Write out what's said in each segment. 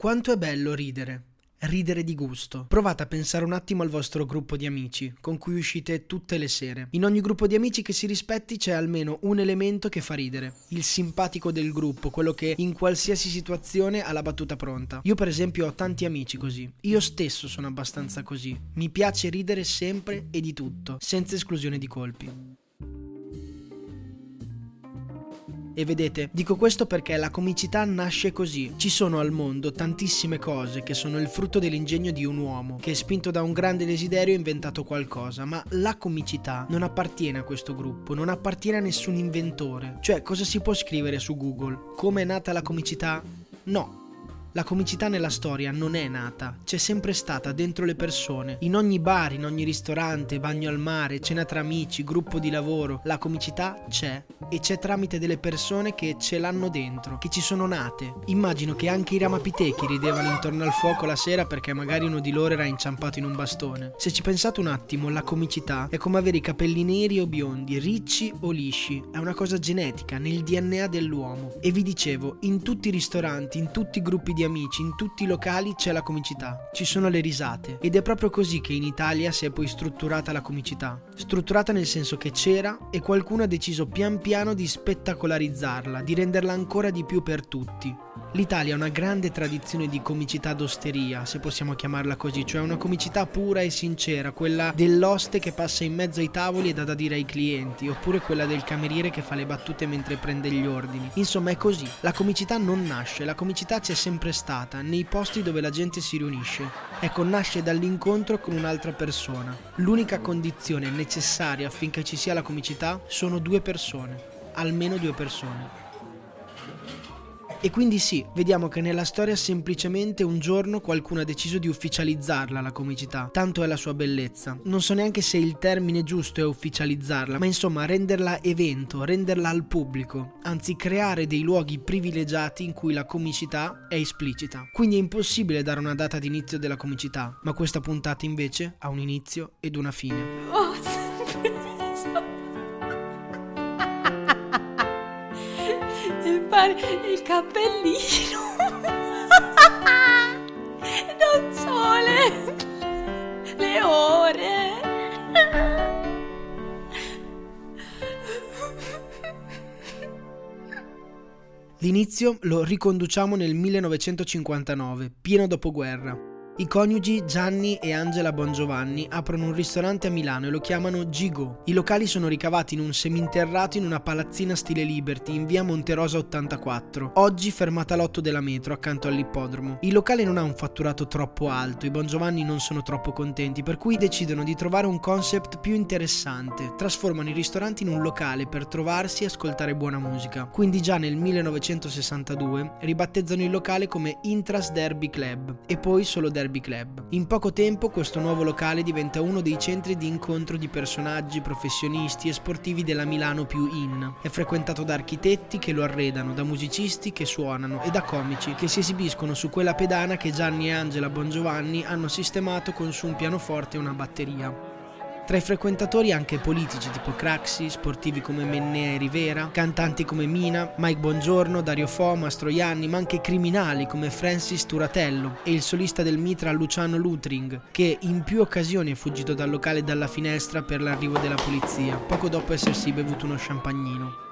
Quanto è bello ridere. Ridere di gusto. Provate a pensare un attimo al vostro gruppo di amici, con cui uscite tutte le sere. In ogni gruppo di amici che si rispetti c'è almeno un elemento che fa ridere. Il simpatico del gruppo, quello che in qualsiasi situazione ha la battuta pronta. Io per esempio ho tanti amici così. Io stesso sono abbastanza così. Mi piace ridere sempre e di tutto, senza esclusione di colpi. E vedete, dico questo perché la comicità nasce così. Ci sono al mondo tantissime cose che sono il frutto dell'ingegno di un uomo che, spinto da un grande desiderio, ha inventato qualcosa, ma la comicità non appartiene a questo gruppo, non appartiene a nessun inventore. Cioè, cosa si può scrivere su Google? Come è nata la comicità? No, la comicità nella storia non è nata, c'è sempre stata dentro le persone. In ogni bar, in ogni ristorante, bagno al mare, cena tra amici, gruppo di lavoro, la comicità c'è e c'è tramite delle persone che ce l'hanno dentro, che ci sono nate. Immagino che anche i ramapitechi ridevano intorno al fuoco la sera perché magari uno di loro era inciampato in un bastone. Se ci pensate un attimo, la comicità è come avere i capelli neri o biondi, ricci o lisci, è una cosa genetica, nel DNA dell'uomo. E vi dicevo, in tutti i ristoranti, in tutti i gruppi di di amici, in tutti i locali c'è la comicità, ci sono le risate ed è proprio così che in Italia si è poi strutturata la comicità. Strutturata nel senso che c'era e qualcuno ha deciso pian piano di spettacolarizzarla, di renderla ancora di più per tutti. L'Italia ha una grande tradizione di comicità d'osteria, se possiamo chiamarla così, cioè una comicità pura e sincera, quella dell'oste che passa in mezzo ai tavoli e dà da dire ai clienti, oppure quella del cameriere che fa le battute mentre prende gli ordini. Insomma, è così. La comicità non nasce, la comicità c'è sempre stata, nei posti dove la gente si riunisce. Ecco, nasce dall'incontro con un'altra persona. L'unica condizione necessaria affinché ci sia la comicità sono due persone, almeno due persone. E quindi sì, vediamo che nella storia semplicemente un giorno qualcuno ha deciso di ufficializzarla la comicità, tanto è la sua bellezza. Non so neanche se il termine giusto è ufficializzarla, ma insomma renderla evento, renderla al pubblico, anzi creare dei luoghi privilegiati in cui la comicità è esplicita. Quindi è impossibile dare una data di inizio della comicità, ma questa puntata invece ha un inizio ed una fine. Oh, fare il cappellino. non sole. Le ore. L'inizio lo riconduciamo nel 1959, pieno dopoguerra. I coniugi Gianni e Angela Bongiovanni aprono un ristorante a Milano e lo chiamano Gigo. I locali sono ricavati in un seminterrato in una palazzina stile Liberty in via Monterosa 84, oggi fermata all'otto della metro accanto all'ippodromo. Il locale non ha un fatturato troppo alto, i Bongiovanni non sono troppo contenti, per cui decidono di trovare un concept più interessante. Trasformano i ristoranti in un locale per trovarsi e ascoltare buona musica. Quindi già nel 1962 ribattezzano il locale come Intras Derby Club e poi solo Derby Derby Club. In poco tempo questo nuovo locale diventa uno dei centri di incontro di personaggi, professionisti e sportivi della Milano più in. È frequentato da architetti che lo arredano, da musicisti che suonano e da comici che si esibiscono su quella pedana che Gianni e Angela Bongiovanni hanno sistemato con su un pianoforte e una batteria. Tra i frequentatori anche politici tipo Craxi, sportivi come Mennea e Rivera, cantanti come Mina, Mike Bongiorno, Dario Fo, Mastroianni, ma anche criminali come Francis Turatello e il solista del Mitra Luciano Lutring, che in più occasioni è fuggito dal locale dalla finestra per l'arrivo della polizia, poco dopo essersi bevuto uno champagnino.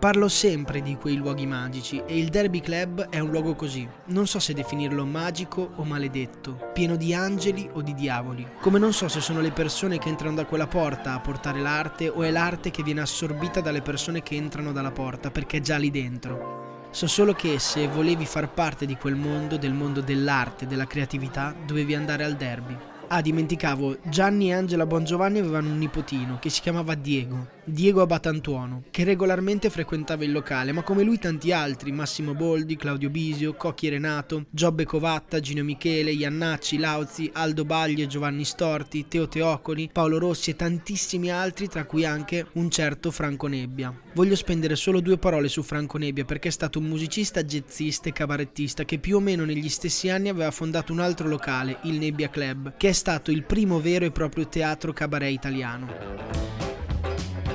Parlo sempre di quei luoghi magici e il Derby Club è un luogo così. Non so se definirlo magico o maledetto, pieno di angeli o di diavoli. Come non so se sono le persone che entrano da quella porta a portare l'arte o è l'arte che viene assorbita dalle persone che entrano dalla porta perché è già lì dentro. So solo che se volevi far parte di quel mondo, del mondo dell'arte, della creatività, dovevi andare al derby. Ah, dimenticavo, Gianni e Angela Bongiovanni avevano un nipotino che si chiamava Diego Diego Abatantuono, che regolarmente frequentava il locale, ma come lui tanti altri, Massimo Boldi, Claudio Bisio, Cocchi Renato, Giobbe Covatta, Gino Michele, Iannacci, Lauzi, Aldo Baglie, Giovanni Storti, Teo Teocoli, Paolo Rossi e tantissimi altri, tra cui anche un certo Franco Nebbia. Voglio spendere solo due parole su Franco Nebbia perché è stato un musicista, jazzista e cabarettista che più o meno negli stessi anni aveva fondato un altro locale, il Nebbia Club, che è stato il primo vero e proprio teatro cabaret italiano.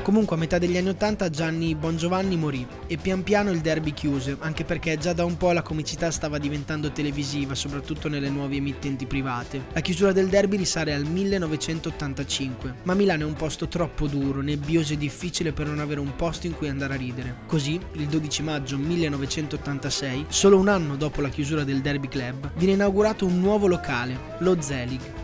Comunque a metà degli anni 80 Gianni Bongiovanni morì e pian piano il derby chiuse, anche perché già da un po' la comicità stava diventando televisiva, soprattutto nelle nuove emittenti private. La chiusura del derby risale al 1985, ma Milano è un posto troppo duro, nebbioso e difficile per non avere un posto in cui andare a ridere. Così, il 12 maggio 1986, solo un anno dopo la chiusura del Derby Club, viene inaugurato un nuovo locale, lo Zelig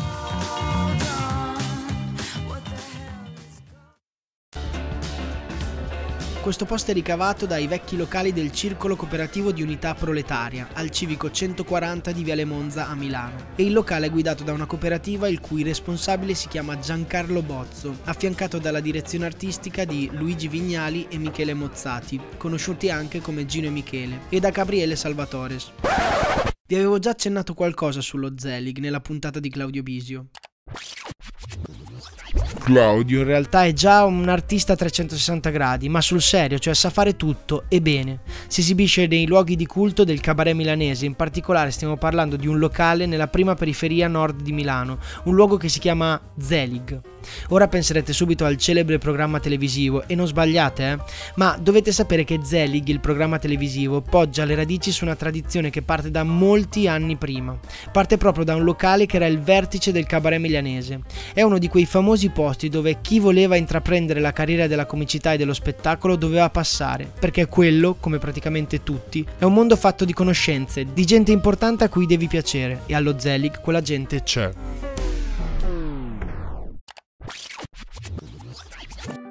Questo post è ricavato dai vecchi locali del Circolo Cooperativo di Unità Proletaria, al civico 140 di Viale Monza a Milano. E il locale è guidato da una cooperativa il cui responsabile si chiama Giancarlo Bozzo, affiancato dalla direzione artistica di Luigi Vignali e Michele Mozzati, conosciuti anche come Gino e Michele, e da Gabriele Salvatores. Vi avevo già accennato qualcosa sullo Zelig nella puntata di Claudio Bisio. Claudio in realtà è già un artista a 360 gradi, ma sul serio, cioè sa fare tutto e bene. Si esibisce nei luoghi di culto del cabaret milanese, in particolare stiamo parlando di un locale nella prima periferia nord di Milano, un luogo che si chiama Zelig. Ora penserete subito al celebre programma televisivo e non sbagliate, eh? Ma dovete sapere che Zelig, il programma televisivo, poggia le radici su una tradizione che parte da molti anni prima. Parte proprio da un locale che era il vertice del cabaret milanese. È uno di quei famosi posti dove chi voleva intraprendere la carriera della comicità e dello spettacolo doveva passare, perché quello, come praticamente tutti, è un mondo fatto di conoscenze, di gente importante a cui devi piacere e allo Zelig quella gente c'è.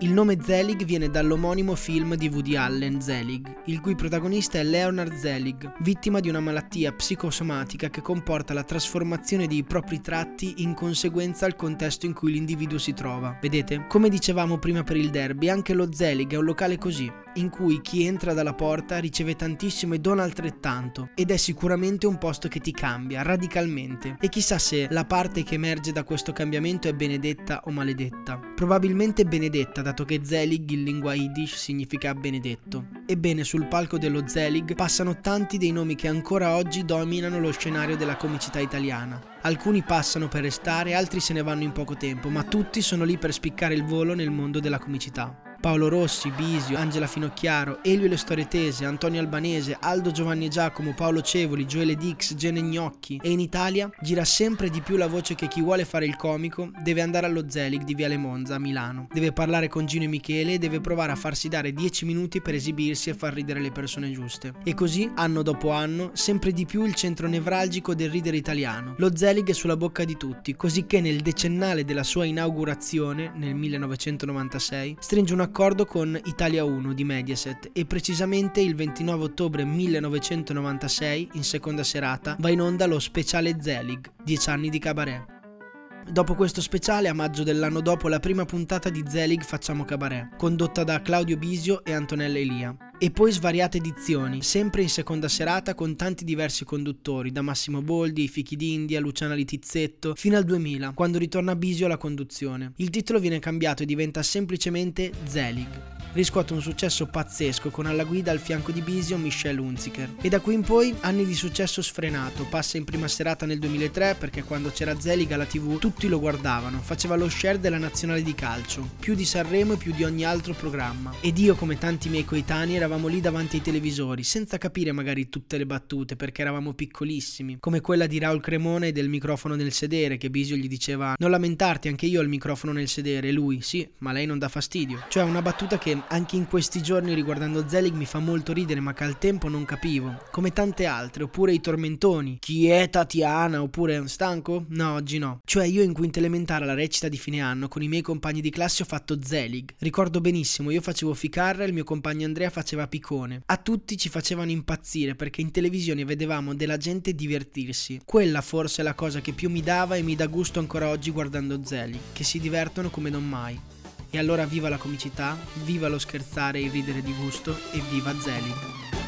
Il nome Zelig viene dall'omonimo film di Woody Allen, Zelig, il cui protagonista è Leonard Zelig, vittima di una malattia psicosomatica che comporta la trasformazione dei propri tratti in conseguenza al contesto in cui l'individuo si trova. Vedete? Come dicevamo prima per il derby, anche lo Zelig è un locale così, in cui chi entra dalla porta riceve tantissimo e dona altrettanto, ed è sicuramente un posto che ti cambia radicalmente. E chissà se la parte che emerge da questo cambiamento è benedetta o maledetta. Probabilmente benedetta, dato che Zelig in lingua Yiddish significa benedetto. Ebbene, sul palco dello Zelig passano tanti dei nomi che ancora oggi dominano lo scenario della comicità italiana. Alcuni passano per restare, altri se ne vanno in poco tempo, ma tutti sono lì per spiccare il volo nel mondo della comicità. Paolo Rossi, Bisio, Angela Finocchiaro, Elio e le storie tese, Antonio Albanese, Aldo Giovanni Giacomo, Paolo Cevoli, Gioele Dix, Gene Gnocchi e in Italia gira sempre di più la voce che chi vuole fare il comico deve andare allo Zelig di Viale Monza a Milano, deve parlare con Gino e Michele e deve provare a farsi dare 10 minuti per esibirsi e far ridere le persone giuste. E così, anno dopo anno, sempre di più il centro nevralgico del ridere italiano. Lo Zelig è sulla bocca di tutti, così che nel decennale della sua inaugurazione, nel 1996, stringe una accordo con Italia 1 di Mediaset e precisamente il 29 ottobre 1996, in seconda serata, va in onda lo speciale Zelig, 10 anni di cabaret. Dopo questo speciale, a maggio dell'anno dopo, la prima puntata di Zelig Facciamo Cabaret, condotta da Claudio Bisio e Antonella Elia. E poi svariate edizioni, sempre in seconda serata con tanti diversi conduttori, da Massimo Boldi, Fichi d'India, Luciana Litizzetto, fino al 2000, quando ritorna Bisio alla conduzione. Il titolo viene cambiato e diventa semplicemente Zelig riscuote un successo pazzesco con alla guida al fianco di Bisio Michel Hunziker. E da qui in poi anni di successo sfrenato, passa in prima serata nel 2003 perché quando c'era Zelig alla tv tutti lo guardavano, faceva lo share della nazionale di calcio, più di Sanremo e più di ogni altro programma. Ed io come tanti miei coetanei eravamo eravamo lì davanti ai televisori, senza capire magari tutte le battute perché eravamo piccolissimi, come quella di Raul Cremone e del microfono nel sedere che Bisio gli diceva "Non lamentarti, anche io ho il microfono nel sedere" e lui "Sì, ma lei non dà fastidio". Cioè una battuta che anche in questi giorni riguardando Zelig mi fa molto ridere, ma che al tempo non capivo, come tante altre, oppure i tormentoni. Chi è Tatiana? Oppure stanco? No, oggi no. Cioè io in quinta elementare alla recita di fine anno con i miei compagni di classe ho fatto Zelig. Ricordo benissimo, io facevo Ficarra e il mio compagno Andrea faceva Picone. A tutti ci facevano impazzire perché in televisione vedevamo della gente divertirsi. Quella forse è la cosa che più mi dava e mi dà gusto ancora oggi guardando Zelig, che si divertono come non mai. E allora viva la comicità, viva lo scherzare e il ridere di gusto e viva Zelig.